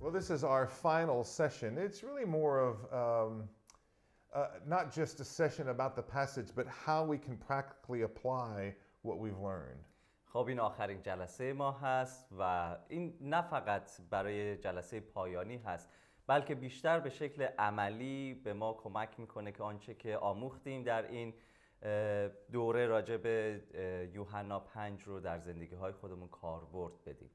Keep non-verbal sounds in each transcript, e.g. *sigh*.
Well, this is our final session. It's really more of um, uh, not just a session about the passage, but how we can practically apply what we've learned. خب این آخرین جلسه ما هست و این نه فقط برای جلسه پایانی هست بلکه بیشتر به شکل عملی به ما کمک میکنه که آنچه که آموختیم در این دوره راجع به یوحنا پنج رو در زندگی های خودمون کاربرد بدیم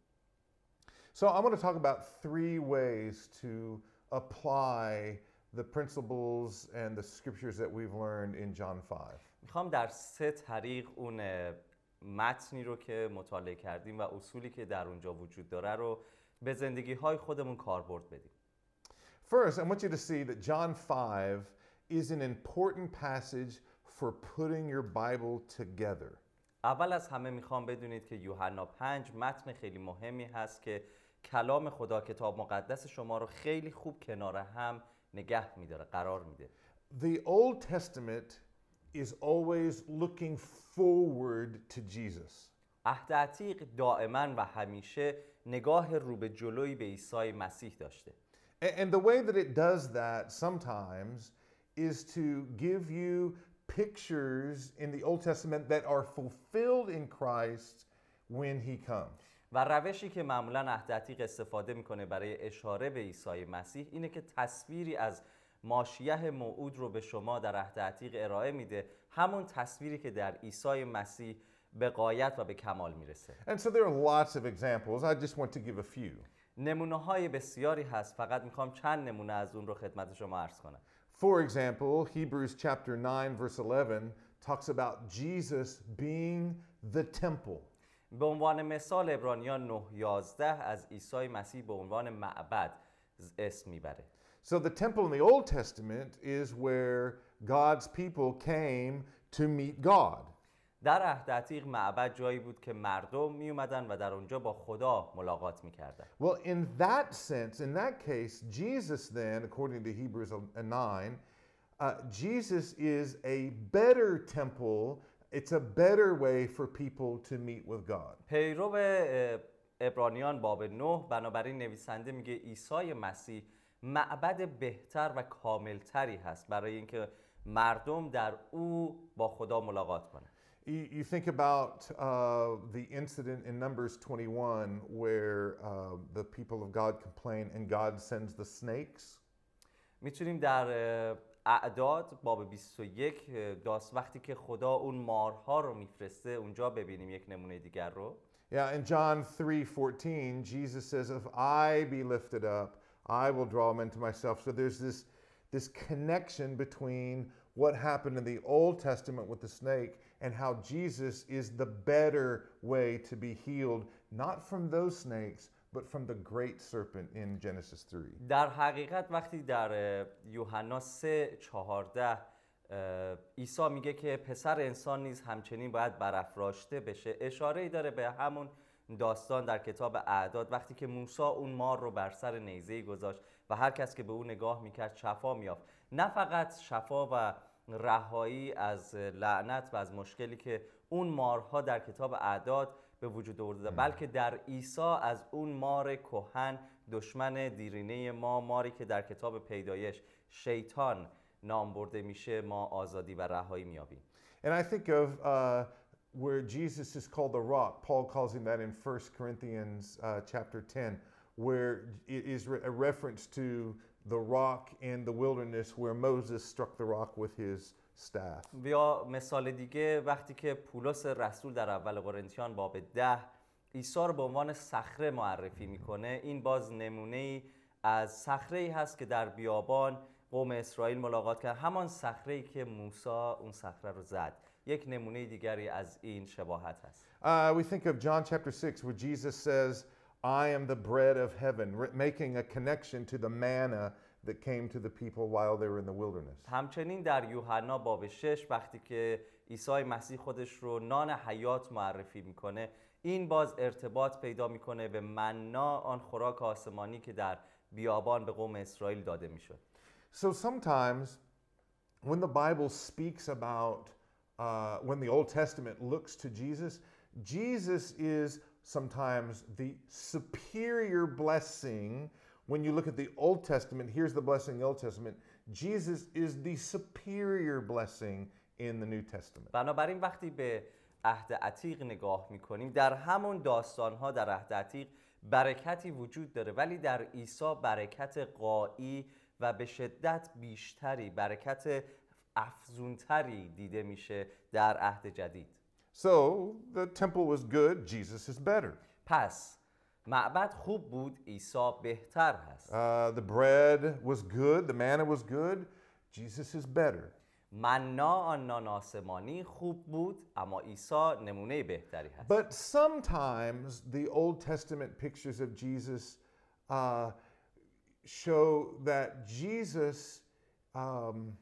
So I want to talk about three ways to apply the principles and the scriptures that we've learned in John 5. میخوام در سه طریق اون متنی رو که مطالعه کردیم و اصولی که در اونجا وجود داره رو به زندگی های خودمون کاربرد بدیم. First, I want you to see that John 5 is an important passage for putting your Bible together. اول از همه میخوام بدونید که یوحنا 5 متن خیلی مهمی هست که کلام خدا کتاب مقدس شما رو خیلی خوب کنار هم نگه میداره قرار میده The Old Testament is always looking forward to Jesus. عهد عتیق دائما و همیشه نگاه رو به جلوی به عیسی مسیح داشته And the way that it does that sometimes is to give you pictures in the Old Testament that are fulfilled in Christ when he comes. و روشی که معمولا عهد عتیق استفاده می‌کنه برای اشاره به عیسی مسیح اینه که تصویری از ماشیه موعود رو به شما در عهد عتیق ارائه میده همون تصویری که در عیسی مسیح به قایت و به کمال می‌رسه And so there are lots of examples. I just want to give a few. نمونه های بسیاری هست فقط می‌خوام چند نمونه از اون رو خدمت شما عرض کنم For example, Hebrews chapter 9 verse 11 talks about Jesus being the temple. به عنوان مثال ابرانیان 9 11 از عیسی مسیح به عنوان معبد اسم میبره So the temple in the Old Testament is where God's people came to meet God. در عهد عتیق معبد جایی بود که مردم می اومدن و در اونجا با خدا ملاقات میکردن Well, in that sense, in that case, Jesus then, according to Hebrews 9, uh, Jesus is a better temple. It's a better way for people to meet with God. پیرو اه، ابرانیان باب 9 بنابراین نویسنده میگه عیسی مسیح معبد بهتر و کاملتری هست برای اینکه مردم در او با خدا ملاقات کنن You, you think about uh, the incident in Numbers 21 where uh, the people of God complain and God sends the snakes. میتونیم در اه، اعداد باب 21 اه، داست وقتی که خدا اون مارها رو میفرسته اونجا ببینیم یک نمونه دیگر رو Yeah, in John 3:14, Jesus says, "If I be lifted up, I will draw men to myself." So there's this this connection between what happened in the Old Testament with the snake and how Jesus is the better way to be healed, not from those snakes, but from the great serpent in Genesis 3. در حقیقت وقتی در یوحنا 3 14 اه، عیسی میگه که پسر انسان نیز همچنین باید برافراشته بشه اشاره ای داره به همون داستان در کتاب اعداد وقتی که موسی اون مار رو بر سر نیزه گذاشت و هر کس که به او نگاه می‌کرد شفا میافت نه فقط شفا و رهایی از لعنت و از مشکلی که اون مارها در کتاب اعداد به وجود آورده بلکه در عیسی از اون مار کهن دشمن دیرینه ما ماری که در کتاب پیدایش شیطان نام برده میشه ما آزادی و رهایی میابیم And I think of uh, where Jesus is called the rock. Paul calls him that in 1 Corinthians uh, chapter 10, where it is a reference to the rock in the wilderness where Moses struck the rock with his staff. یا مثال دیگه وقتی که پولس رسول در اول قرنتیان باب ده عیسی رو به عنوان صخره معرفی می‌کنه این باز نمونه ای از صخره ای هست که در بیابان قوم اسرائیل ملاقات کرد. همان صخره ای که موسی اون صخره رو زد. یک نمونه دیگری از این شباهت هست. Uh, we think of John chapter 6, where Jesus says, I am the bread of heaven, making a connection to the manna that came to the people while they were in the wilderness. همچنین در یوحنا باب 6 وقتی که عیسی مسیح خودش رو نان حیات معرفی میکنه این باز ارتباط پیدا میکنه به منا آن خوراک آسمانی که در بیابان به قوم اسرائیل داده میشد So sometimes when the Bible speaks about, uh, when the Old Testament looks to Jesus, Jesus is sometimes the superior blessing. When you look at the Old Testament, here's the blessing in the Old Testament. Jesus is the superior blessing in the New Testament. بنابراین وقتی به عهد عتیق نگاه میکنیم در همون داستان ها در عهد عتیق برکتی وجود داره ولی در عیسی برکت قایی و به شدت بیشتری برکت افزونتری دیده میشه در عهد جدید So the temple was good, Jesus is better. پس معبد خوب بود عیسی بهتر هست Uh, the bread was good, the manna was good, Jesus is better. منا آن نان آسمانی خوب بود اما عیسی نمونه بهتری هست But sometimes the Old Testament pictures of Jesus uh, show that Jesus, um,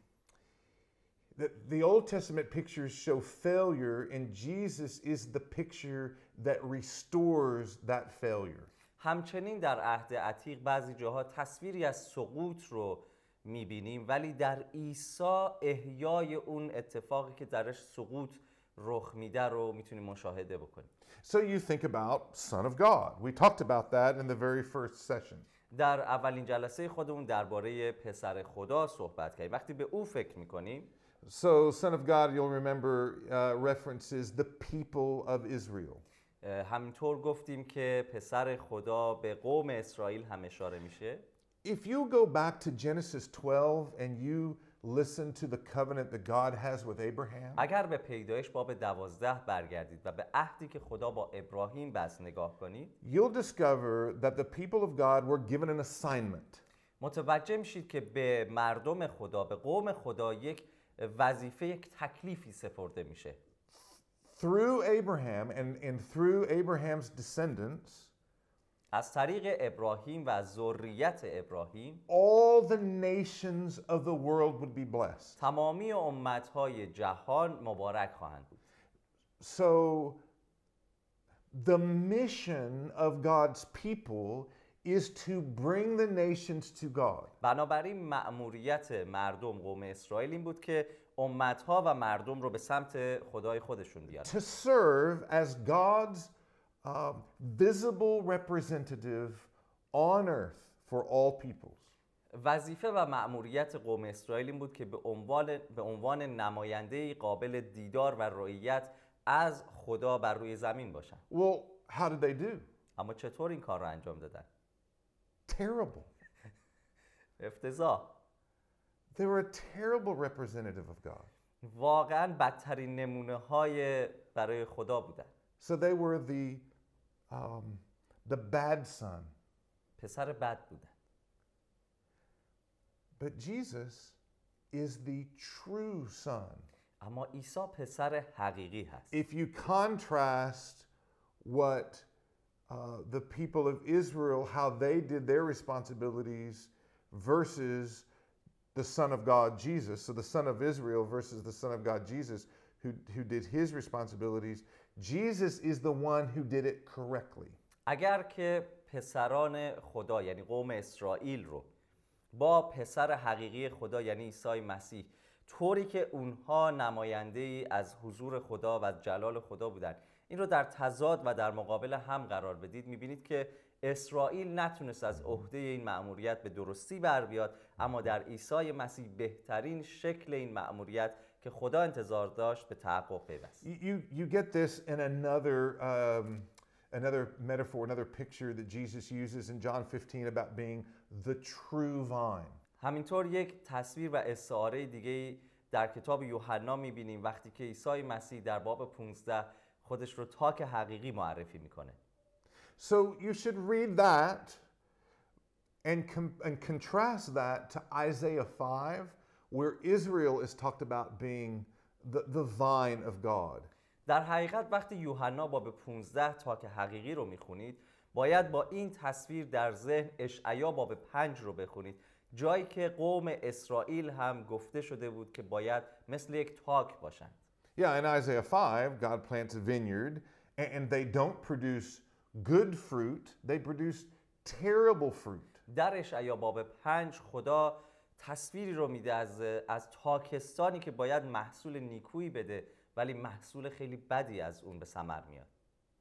that the Old Testament pictures show failure, and Jesus is the picture that restores that failure. همچنین در عهد عتیق بعضی جاها تصویری از سقوط رو میبینیم ولی در عیسی احیای اون اتفاقی که درش سقوط رخ میده رو میتونیم مشاهده بکنیم So you think about Son of God. We talked about that in the very first session. در اولین جلسه خودمون درباره پسر خدا صحبت کردیم وقتی به او فکر میکنیم So, Son of God, you'll remember uh, references the people of Israel. همینطور گفتیم که پسر خدا به قوم اسرائیل هم اشاره میشه If you go back to Genesis 12 and you listen to the covenant that God has with Abraham, اگر به پیدایش باب دوازده برگردید و به عهدی که خدا با ابراهیم بس نگاه کنید you'll discover that the people of God were given an assignment. متوجه میشید که به مردم خدا به قوم خدا یک وظیفه یک تکلیفی سپرده میشه Through Abraham and, and through Abraham's descendants, از طریق ابراهیم و ذریت ابراهیم all the nations of the world would be blessed. تمامی امتهای جهان مبارک خواهند بود So, the mission of God's people is to bring the nations to God. بنابراین مأموریت مردم قوم اسرائیل این بود که امتها و مردم رو به سمت خدای خودشون بیارن to serve as God's um, visible representative on earth for all peoples. وظیفه و مأموریت قوم اسرائیل این بود که به عنوان به عنوان نماینده قابل دیدار و رعیت از خدا بر روی زمین باشن Well, how did they do? اما چطور این کار رو انجام دادن Terrible. افتضاح They were a terrible representative of God. واقعا بدترین نمونه های برای خدا بودن So they were the um, the bad son. پسر بد بودن But Jesus is the true son. اما عیسی پسر حقیقی هست If you contrast what uh, the people of Israel, how they did their responsibilities versus the Son of God, Jesus, so the Son of Israel versus the Son of God, Jesus, who, who did his responsibilities, Jesus is the one who did it correctly. اگر که پسران خدا یعنی قوم اسرائیل رو با پسر حقیقی خدا یعنی عیسی مسیح طوری که اونها نماینده ای از حضور خدا و جلال خدا بودن این رو در تضاد و در مقابل هم قرار بدید. می‌بینید که اسرائیل نتونست از عهده این مأموریت به درستی بر بیاد اما در عیسی مسیح بهترین شکل این مأموریت که خدا انتظار داشت به تحقق پیوست. You, you, get this in another, um, another metaphor, another picture that Jesus uses in John 15 about being the true vine. همینطور یک تصویر و استعاره دیگه در کتاب یوحنا می‌بینیم. وقتی که عیسی مسیح در باب 15 خودش رو تاک حقیقی معرفی می‌کنه. So you should read that and, com- and contrast that to Isaiah 5, where Israel is talked about being the, the vine of God. در حقیقت وقتی یوحنا باب 15 تاک حقیقی رو می‌خونید باید با این تصویر در ذهن اشعیا باب 5 رو بخونید. جایی که قوم اسرائیل هم گفته شده بود که باید مثل یک تاک باشند. Yeah, in Isaiah 5, God plants a vineyard and, and they don't produce good fruit, they produce terrible fruit. در اشعیا باب 5 خدا تصویری رو میده از از تاکستانی که باید محصول نیکویی بده ولی محصول خیلی بدی از اون به ثمر میاد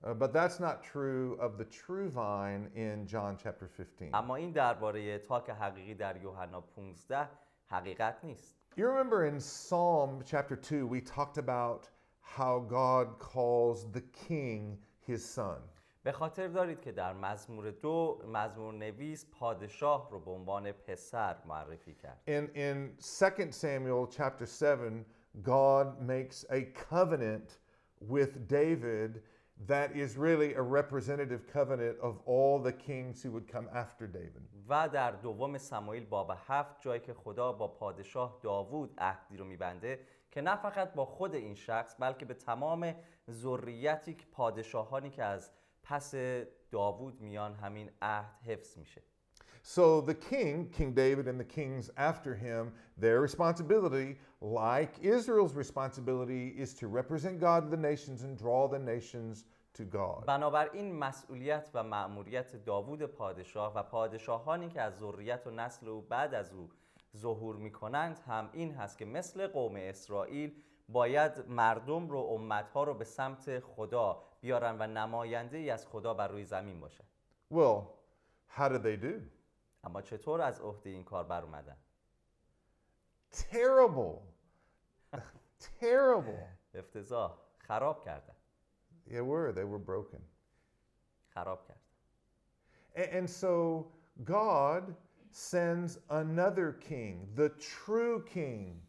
Uh, but that's not true of the true vine in John chapter 15. اما این درباره تاک حقیقی در یوحنا 15 حقیقت نیست You remember in Psalm chapter 2, we talked about how God calls the king his son. به خاطر دارید که در مزمور دو مزمور نویس پادشاه رو به عنوان پسر معرفی کرد In, in 2 Samuel chapter 7, God makes a covenant with David that is really a representative covenant of all the kings who would come after David. و در دوم سمایل باب هفت جایی که خدا با پادشاه داوود عهدی رو میبنده که نه فقط با خود این شخص بلکه به تمام ذریتی که پادشاهانی که از پس داوود میان همین عهد حفظ میشه So the king, King David, and the kings after him, their responsibility, like Israel's responsibility, is to represent God to the nations and draw the nations to God. بنابراین مسئولیت و مأموریت داوود پادشاه و پادشاهانی که از ذریت و نسل او بعد از او ظهور میکنند هم این هست که مثل قوم اسرائیل باید مردم رو امتها رو به سمت خدا بیارن و نماینده ای از خدا بر روی زمین باشن Well, how did they do? اما چطور از عهده این کار بر اومدن Terrible. Terrible. افتضاح خراب کردن Yeah, were. They were broken. خراب کردن A- And so God sends another king, the true king,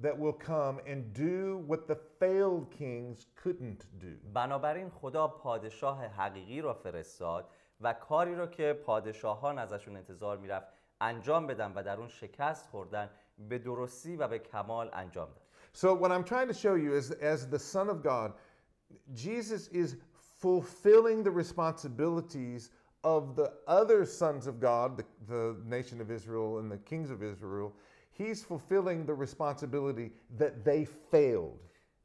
that will come and do what the failed kings couldn't do. بنابراین خدا پادشاه حقیقی را فرستاد و کاری را که پادشاهان ازشون انتظار میرفت انجام بدن و در اون شکست خوردن به درستی و به کمال انجام داد So, what I'm trying to show you is as the Son of God, Jesus is fulfilling the responsibilities of the other sons of God, the, the nation of Israel and the kings of Israel. He's fulfilling the responsibility that they failed.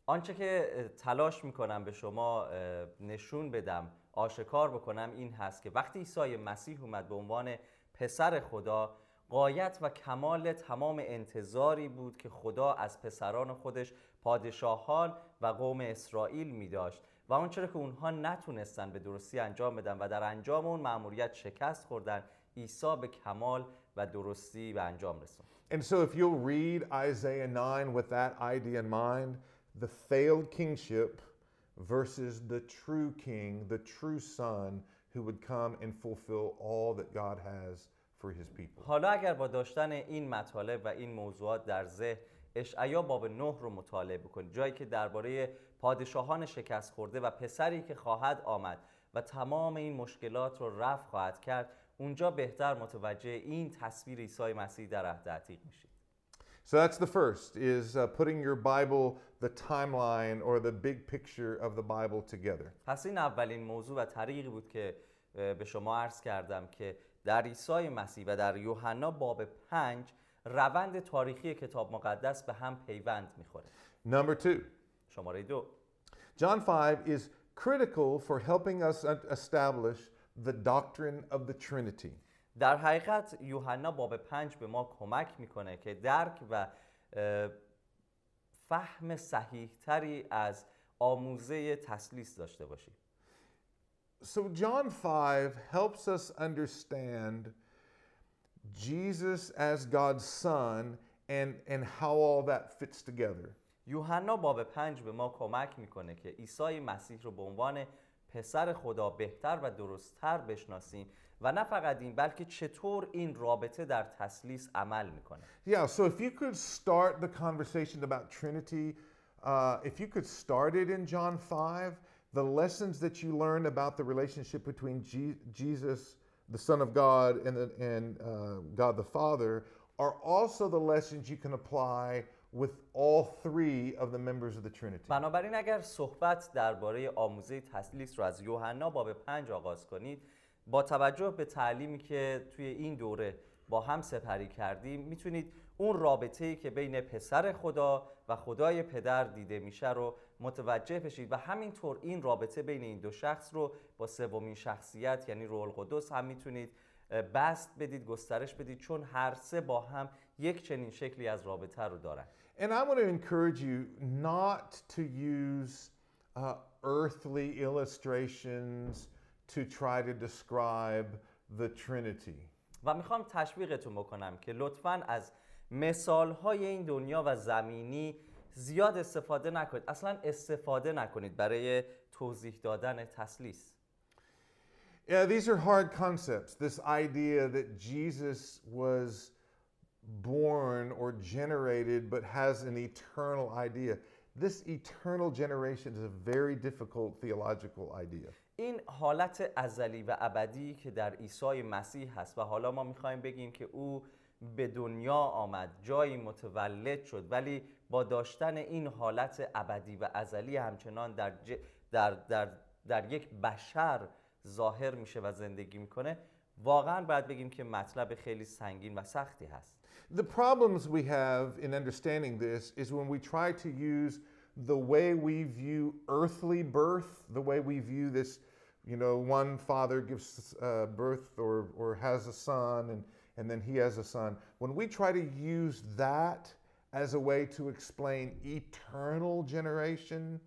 آنچه که اه، تلاش میکنم به شما اه، نشون بدم آشکار بکنم این هست که وقتی عیسی مسیح اومد به عنوان پسر خدا قایت و کمال تمام انتظاری بود که خدا از پسران خودش پادشاهان و قوم اسرائیل می داشت و اون چرا که اونها نتونستن به درستی انجام بدن و در انجام اون مأموریت شکست خوردن عیسی به کمال و درستی به انجام رسوند. And so, if you'll read Isaiah 9 with that idea in mind, the failed kingship versus the true king, the true son who would come and fulfill all that God has for his people. حالا اگر با داشتن این مطالب و این موضوعات در ذهن اشعیا باب نه رو مطالعه بکنید جایی که درباره پادشاهان شکست خورده و پسری که خواهد آمد و تمام این مشکلات رو رفع خواهد کرد اونجا بهتر متوجه این تصویر عیسی مسیح در عهد عتیق میشید So that's the first is uh, putting your Bible, the timeline or the big picture of the Bible together. پس این اولین موضوع و طریقی بود که اه، به شما عرض کردم که در عیسی مسیح و در یوحنا باب پنج روند تاریخی کتاب مقدس به هم پیوند میخوره Number 2. شماره دو John 5 is critical for helping us un- establish the doctrine of the Trinity. در حقیقت یوحنا باب پنج به ما کمک می‌کنه که درک و فهم صحیح تری از آموزه تسلیس داشته باشیم So, John 5 helps us understand Jesus as God's Son and, and how all that fits together. یوحنا باب پنج به ما کمک می‌کنه که عیسی مسیح رو به عنوان پسر خدا بهتر و درستتر بشناسیم و نه فقط این بلکه چطور این رابطه در تسلیس عمل می‌کنه Yeah, so if you could start the conversation about Trinity, uh, if you could start it in John 5, the lessons that you learn about the relationship between Je- Jesus, the Son of God, and, the, and uh, God the Father are also the lessons you can apply with all three of the members of the Trinity. بنابراین اگر صحبت درباره آموزه تسلیس رو از یوحنا باب پنج آغاز کنید با توجه به تعلیمی که توی این دوره با هم سپری کردیم می‌تونید اون رابطه ای که بین پسر خدا و خدای پدر دیده میشه رو متوجه بشید و همینطور این رابطه بین این دو شخص رو با سومین شخصیت یعنی روح القدس هم می‌تونید بست بدید گسترش بدید چون هر سه با هم یک چنین شکلی از رابطه رو دارن. And I want to encourage you not to use uh, earthly illustrations to try to describe the Trinity. و میخوام تشویقتون بکنم که لطفا از مثالهای این دنیا و زمینی زیاد استفاده نکنید اصلا استفاده نکنید برای توضیح دادن تسلیس Yeah, these are hard concepts. This idea that Jesus was born or generated but has an eternal idea. This eternal generation is a very difficult theological idea. این حالت ازلی و ابدی که در عیسی مسیح هست و حالا ما می‌خوایم بگیم که او به دنیا آمد جایی متولد شد ولی با داشتن این حالت ابدی و ازلی همچنان در, ج- در, در, در یک بشر ظاهر میشه و زندگی می‌کنه واقعا باید بگیم که مطلب خیلی سنگین و سختی هست. The problems we have in understanding this is when we try to use the way we view earthly birth, the way we view this, you know, one father gives uh, birth or, or has a son and, and then he has a son. When we try to use that as a way to explain eternal generation,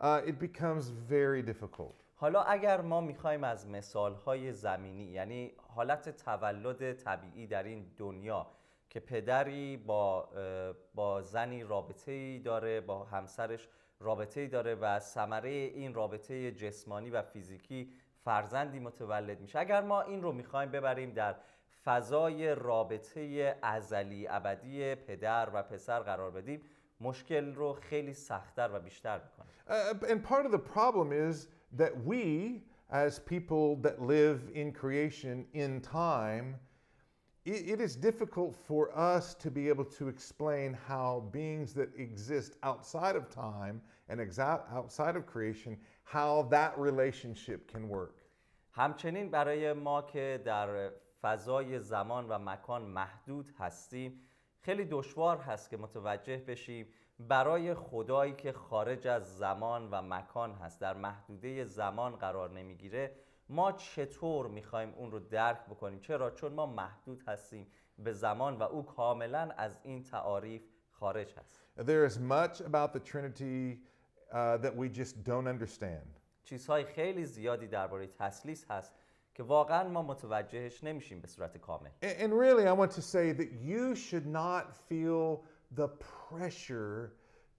uh, it becomes very difficult. حالا اگر ما میخوایم از مثالهای زمینی یعنی حالت تولد طبیعی در این دنیا که پدری با, با زنی رابطه ای داره با همسرش رابطه ای داره و ثمره این رابطه جسمانی و فیزیکی فرزندی متولد میشه. اگر ما این رو می‌خوایم ببریم در فضای رابطه ازلی ابدی پدر و پسر قرار بدیم مشکل رو خیلی سختتر و بیشتر می‌کنه. Uh, and part of the problem is that we, as people that live in creation in time, it, it is difficult for us to be able to explain how beings that exist outside of time and exa- outside of creation, how that relationship can work. همچنین برای ما که در فضای زمان و مکان محدود هستیم خیلی دشوار هست که متوجه بشیم برای خدایی که خارج از زمان و مکان هست در محدوده زمان قرار نمیگیره ما چطور می‌خوایم اون رو درک بکنیم؟ چرا؟ چون ما محدود هستیم به زمان و او کاملا از این تعاریف خارج هست. There is much about the Trinity uh, that we just don't understand. چیزهای خیلی زیادی درباره تسلیس هست که واقعا ما متوجهش نمیشیم به صورت کامل. And, and really, I want to say that you should not feel the pressure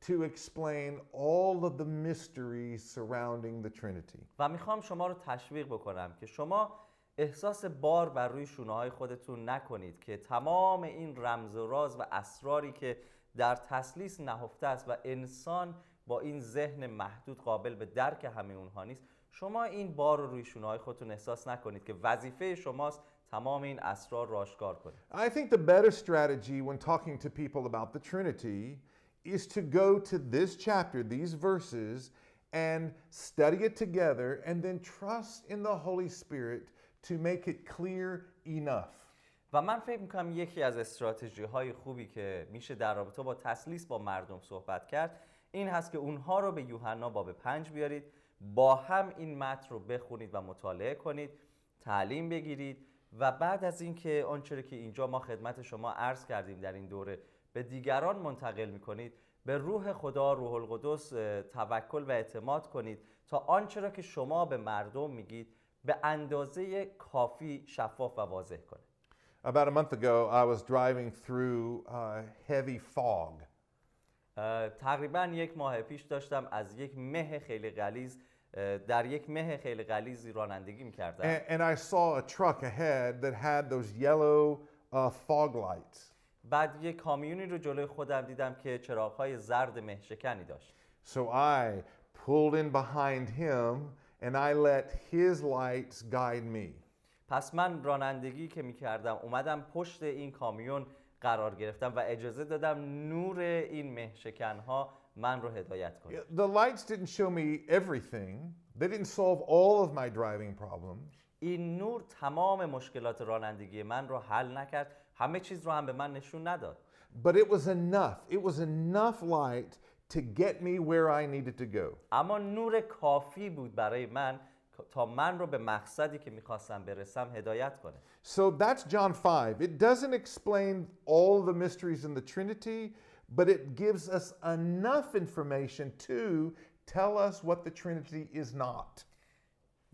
to explain all of the mysteries surrounding the Trinity. و می‌خوام شما رو تشویق بکنم که شما احساس بار بر روی شونه های خودتون نکنید که تمام این رمز و راز و اسراری که در تسلیس نهفته است و انسان با این ذهن محدود قابل به درک همه اونها نیست شما این بار رو روی شونه های خودتون احساس نکنید که وظیفه شماست تمام این اسرار رو آشکار کنید I think the better strategy when talking to people about the Trinity is to go to this chapter, these verses, and study it together and then trust in the Holy Spirit to make it clear enough. و من فکر می‌کنم یکی از استراتژی های خوبی که میشه در رابطه با تسلیس با مردم صحبت کرد این هست که اونها رو به یوحنا باب پنج بیارید با هم این متن رو بخونید و مطالعه کنید تعلیم بگیرید و بعد از اینکه آنچه که اینجا ما خدمت شما عرض کردیم در این دوره به دیگران منتقل می‌کنید به روح خدا روح القدس توکل و اعتماد کنید تا آنچه را که شما به مردم میگید به اندازه کافی شفاف و واضح کنه About a month ago, I was driving through uh, heavy fog. تقریبا یک ماه پیش داشتم از یک مه خیلی غلیظ در یک مه خیلی غلیظی رانندگی می‌کردم And, and I saw a truck ahead that had those yellow uh, fog lights. بعد یک کامیونی رو جلوی خودم دیدم که چراغهای زرد مهشکنی داشت So I pulled in behind him and I let his lights guide me. پس من رانندگی که می‌کردم اومدم پشت این کامیون قرار گرفتم و اجازه دادم نور این مهشکنها من رو هدایت کنه The lights didn't show me everything, they didn't solve all of my driving problems. این نور تمام مشکلات رانندگی من رو حل نکرد همه چیز رو هم به من نشون نداد But it was enough. It was enough light to get me where I needed to go. اما نور کافی بود برای من تا من رو به مقصدی که میخواستم برسم هدایت کنه So that's John 5. It doesn't explain all the mysteries in the Trinity, but it gives us enough information to tell us what the Trinity is not.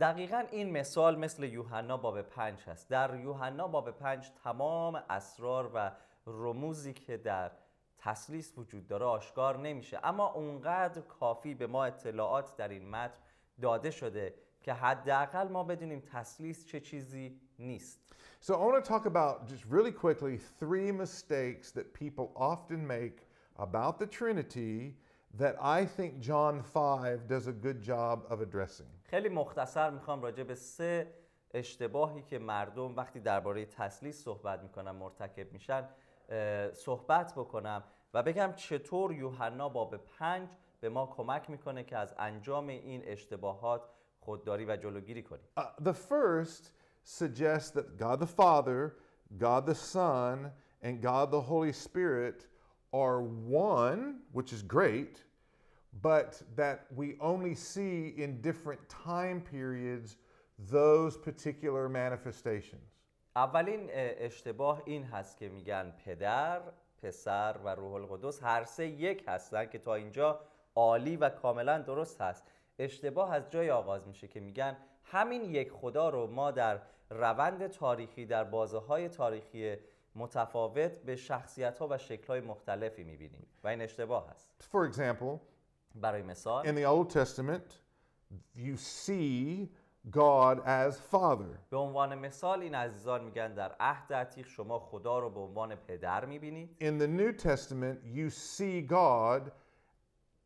دقیقا این مثال مثل یوحنا باب پنج هست. در یوحنا باب پنج تمام اسرار و رموزی که در تسلیس وجود داره آشکار نمیشه. اما اونقدر کافی به ما اطلاعات در این متن داده شده که حداقل ما بدونیم تسلیس چه چیزی نیست. So I want to talk about just really quickly three mistakes that people often make about the Trinity that I think John 5 does a good job of addressing. خیلی مختصر می‌خوام راجع به سه اشتباهی که مردم وقتی درباره تسلیس صحبت می‌کنن مرتکب میشن صحبت بکنم و بگم چطور یوحنا باب پنج به ما کمک می‌کنه که از انجام این اشتباهات خودداری و جلوگیری کنیم Uh, the first suggests that God the Father, God the Son, and God the Holy Spirit are one, which is great, but that we only see in different time periods those particular manifestations. اولین اه، اشتباه این هست که میگن پدر، پسر و روح القدس هر سه یک هستن که تا اینجا عالی و کاملا درست هست اشتباه از جای آغاز میشه که میگن همین یک خدا رو ما در روند تاریخی در بازه های تاریخی متفاوت به شخصیت ها و شکل های مختلفی میبینیم و این اشتباه هست For example, برای مثال in the Old Testament, you see God as Father. به عنوان مثال این عزیزان میگن در عهد عتیق شما خدا رو به عنوان پدر میبینید In the New Testament, you see God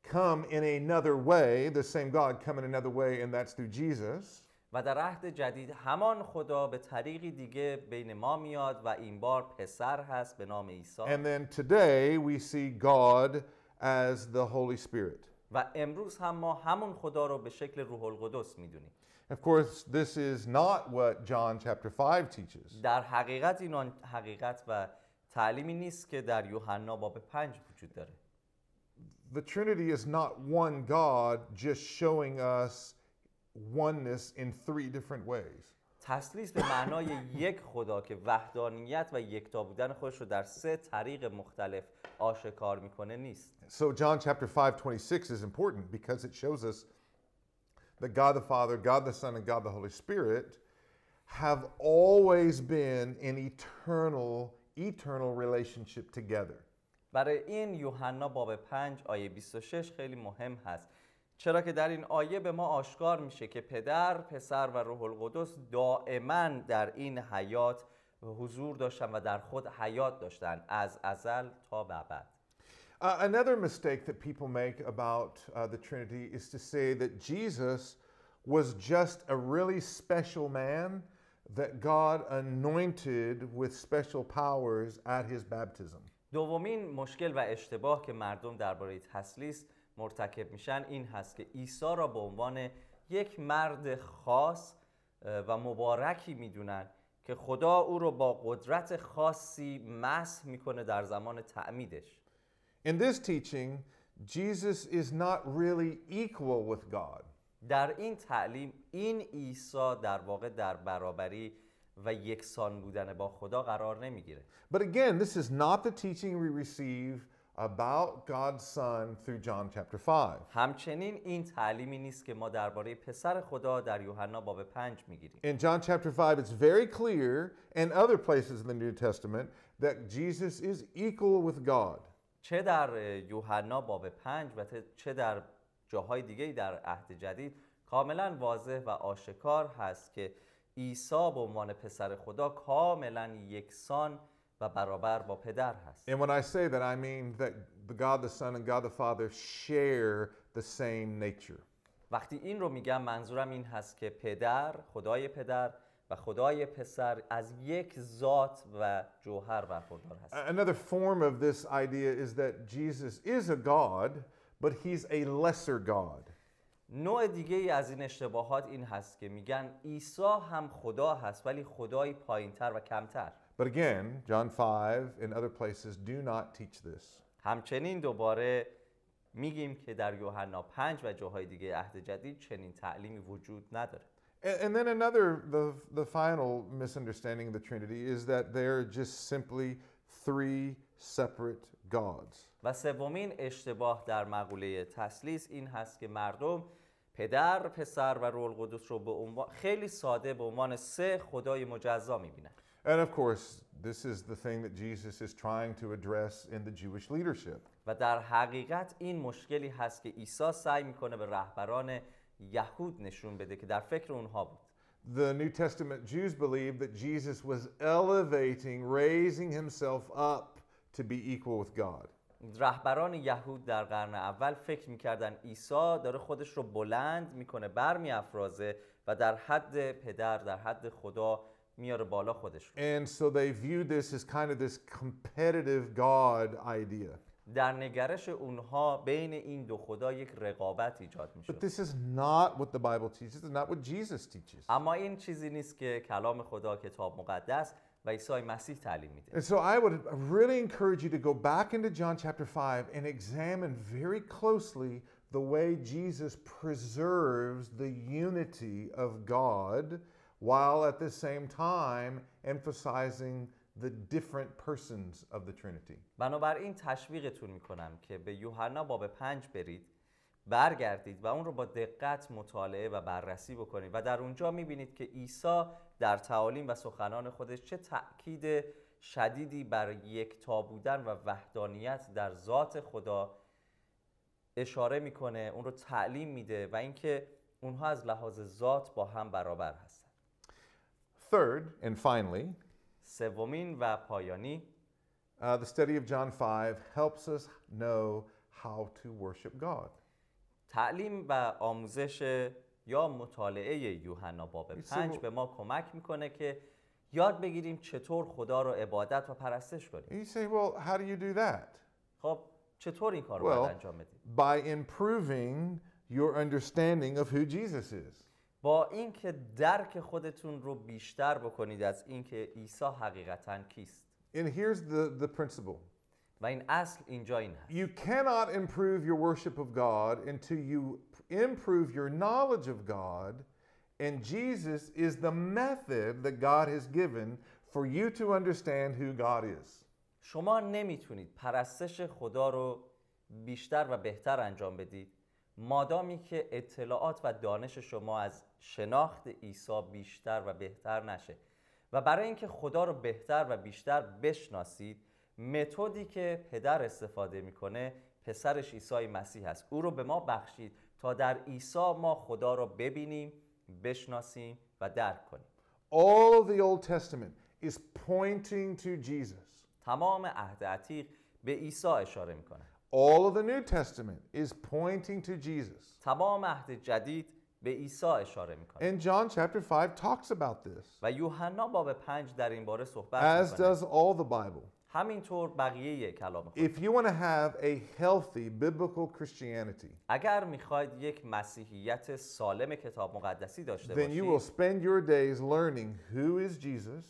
come in another way, the same God come in another way, and that's through Jesus. و در عهد جدید همان خدا به طریقی دیگه بین ما میاد و این بار پسر هست به نام عیسی And then today, we see God as the Holy Spirit. و امروز هم ما همون خدا رو به شکل روح القدس می‌دونیم Of course, this is not what John chapter 5 teaches. در حقیقت این حقیقت و تعلیمی نیست که در یوحنا باب پنج وجود داره The Trinity is not one God just showing us oneness in three different ways. تسلیس به معنای *coughs* یک خدا که وحدانیت و یکتا بودن خودش رو در سه طریق مختلف آشکار میکنه نیست So John chapter 5 26 is important because it shows us that God the Father, God the Son, and God the Holy Spirit have always been in eternal, eternal relationship together. برای این یوحنا باب 5 آیه 26 خیلی مهم هست چرا که در این آیه به ما آشکار میشه که پدر، پسر و روح القدس دائما در این حیات حضور داشتن و در خود حیات داشتن از ازل تا ابد Uh, another mistake that people make about uh, the Trinity is to say that Jesus was just a really special man that God anointed with special powers at his baptism. دومین مشکل و اشتباه که مردم درباره تسلیس مرتکب میشن. این هست که عیسی را به عنوان یک مرد خاص و مبارکی می‌دونن که خدا او رو با قدرت خاصی مسح می‌کنه در زمان تعمیدش. In this teaching, Jesus is not really equal with God. در این تعلیم این عیسی در واقع در برابری و یکسان بودن با خدا قرار نمی‌گیره. But again, this is not the teaching we receive about God's Son through John chapter 5. همچنین این تعلیمی نیست که ما درباره پسر خدا در یوحنا باب پنج میگیریم In John chapter 5, it's very clear, and other places in the New Testament, that Jesus is equal with God. چه در یوحنا باب پنج و ته- چه در جاهای دیگه در عهد جدید کاملا واضح و آشکار هست که عیسی به عنوان پسر خدا کاملا یکسان و برابر با پدر هست And when I say that, I mean that the God the Son and God the Father share the same nature. وقتی این رو میگم منظورم این هست که پدر خدای پدر و خدای پسر از یک ذات و جوهر برخوردار هست Another form of this idea is that Jesus is a God, but he's a lesser God. نوع دیگه ای از این اشتباهات این هست که میگن عیسی هم خدا هست ولی خدایی پایینتر و کمتر But again, John 5 and other places do not teach this. همچنین دوباره میگیم که در یوحنا 5 و جاهای دیگه عهد جدید چنین تعلیمی وجود نداره And, and then another, the, the final misunderstanding of the Trinity is that they're just simply three separate gods. و سومین اشتباه در مقوله تسلیس این هست که مردم پدر، پسر و روح القدس رو به عنوان خیلی ساده به عنوان سه خدای مجزا میبینن And of course, this is the thing that Jesus is trying to address in the Jewish leadership. و در حقیقت این مشکلی هست که عیسی سعی میکنه به رهبران یهود نشون بده که در فکر اونها بود The New Testament Jews believed that Jesus was elevating, raising himself up to be equal with God. رهبران یهود در قرن اول فکر میکردن عیسی داره خودش رو بلند میکنه برمیافرازه و در حد پدر در حد خدا میاره بالا خودش رو And so they viewed this as kind of this competitive God idea. در نگرش اونها بین این دو خدا یک رقابت ایجاد But میشد this is not what the Bible teaches, it's not what Jesus teaches. اما این چیزی نیست که کلام خدا کتاب مقدس و عیسی مسیح تعلیم میده And so I would really encourage you to go back into John chapter 5 and examine very closely the way Jesus preserves the unity of God While at the same time emphasizing the different persons of the Trinity. بنابراین تشویقتون می‌کنم که به یوحنا باب پنج برید برگردید و اون رو با دقت مطالعه و بررسی بکنید و در اونجا می‌بینید که عیسی در تعالیم و سخنان خودش چه تأکید شدیدی بر یکتا بودن و وحدانیت در ذات خدا اشاره می‌کنه اون رو تعلیم میده و اینکه اونها از لحاظ ذات با هم برابر هستن Third, and finally, سومین و پایانی uh, the study of John 5 helps us know how to worship God. تعلیم و آموزش یا مطالعه یوحنا باب You see, پنج well- به ما کمک میکنه که یاد بگیریم چطور خدا رو عبادت و پرستش کنیم And you say, well, how do you do that? خب چطور این کار رو Well- باید انجام بدیم By improving your understanding of who Jesus is. با اینکه درک خودتون رو بیشتر بکنید از اینکه عیسی حقیقتا کیست And here's the, the principle و این اصل اینجا این هست you cannot improve your worship of God until you improve your knowledge of God, and Jesus is the method that God has given for you to understand who God is. شما نمی‌تونید پرستش خدا رو بیشتر و بهتر انجام بدید مادامی که اطلاعات و دانش شما از شناخت عیسی بیشتر و بهتر نشه و برای اینکه خدا رو بهتر و بیشتر بشناسید متدی که پدر استفاده می‌کنه پسرش عیسی مسیح است او رو به ما بخشید تا در عیسی ما خدا رو ببینیم بشناسیم و درک کنیم All of the Old Testament is pointing to Jesus. تمام عهد عتیق به عیسی اشاره می‌کنه All of the New Testament is pointing to Jesus. تمام عهد جدید به عیسی اشاره میکنه And John chapter 5 talks about this, و یوحنا باب پنج در این باره صحبت as میکنه does all the Bible. همینطور بقیه کلام خدا If you want to have a healthy biblical Christianity, اگر میخواید یک مسیحیت سالم کتاب مقدسی داشته then you will باشید spend your days learning who is Jesus,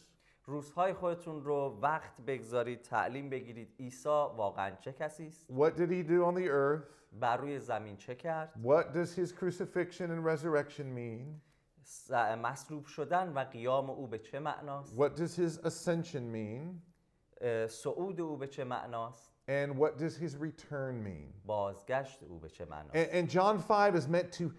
روزهای خودتون رو وقت بگذارید تعلیم بگیرید عیسی واقعا چه کسی است what did he do on the earth, بر روی زمین چه کرد what does his crucifixion and resurrection mean, س- مصلوب شدن و قیام او به چه معناست what does his ascension mean, اه، صعود او به چه معناست and what does his return mean. بازگشت او به چه معناست And, and John 5 is meant to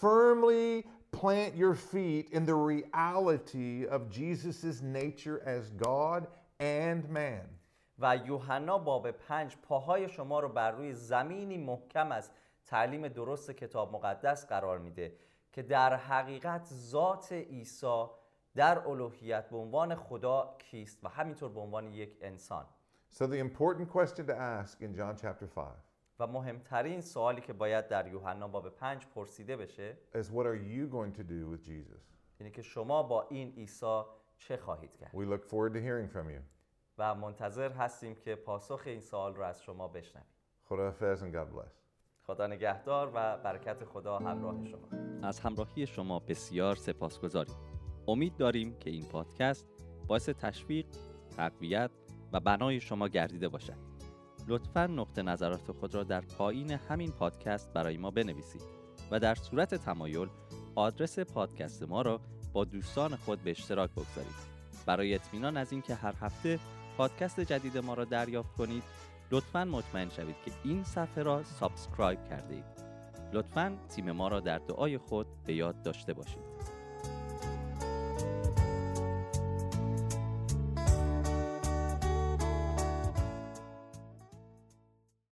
firmly plant your feet in the reality of Jesus' nature as God and man. و یوحنا باب پنج پاهای شما رو بر روی زمینی محکم از تعلیم درست کتاب مقدس قرار میده که در حقیقت ذات عیسی در الوهیت به عنوان خدا کیست و همینطور به عنوان یک انسان So the important question to ask in John chapter 5 و مهمترین سوالی که باید در یوحنا باب پنج پرسیده بشه is what are you going to do with Jesus? اینه که شما با این عیسی چه خواهید کرد We look forward to hearing from you. و منتظر هستیم که پاسخ این سوال رو از شما بشنویم. Khudafez and God bless. خدا نگهدار و برکت خدا همراه شما. از همراهی شما بسیار سپاسگزاریم. امید داریم که این پادکست باعث تشویق، تقویت و بنای شما گردیده باشد. لطفا نقطه نظرات خود را در پایین همین پادکست برای ما بنویسید و در صورت تمایل آدرس پادکست ما را با دوستان خود به اشتراک بگذارید. برای اطمینان از اینکه هر هفته پادکست جدید ما را دریافت کنید. لطفا مطمئن شوید که این صفحه را subscribe کرده اید لطفا تیم ما را در دعای خود به یاد داشته باشید.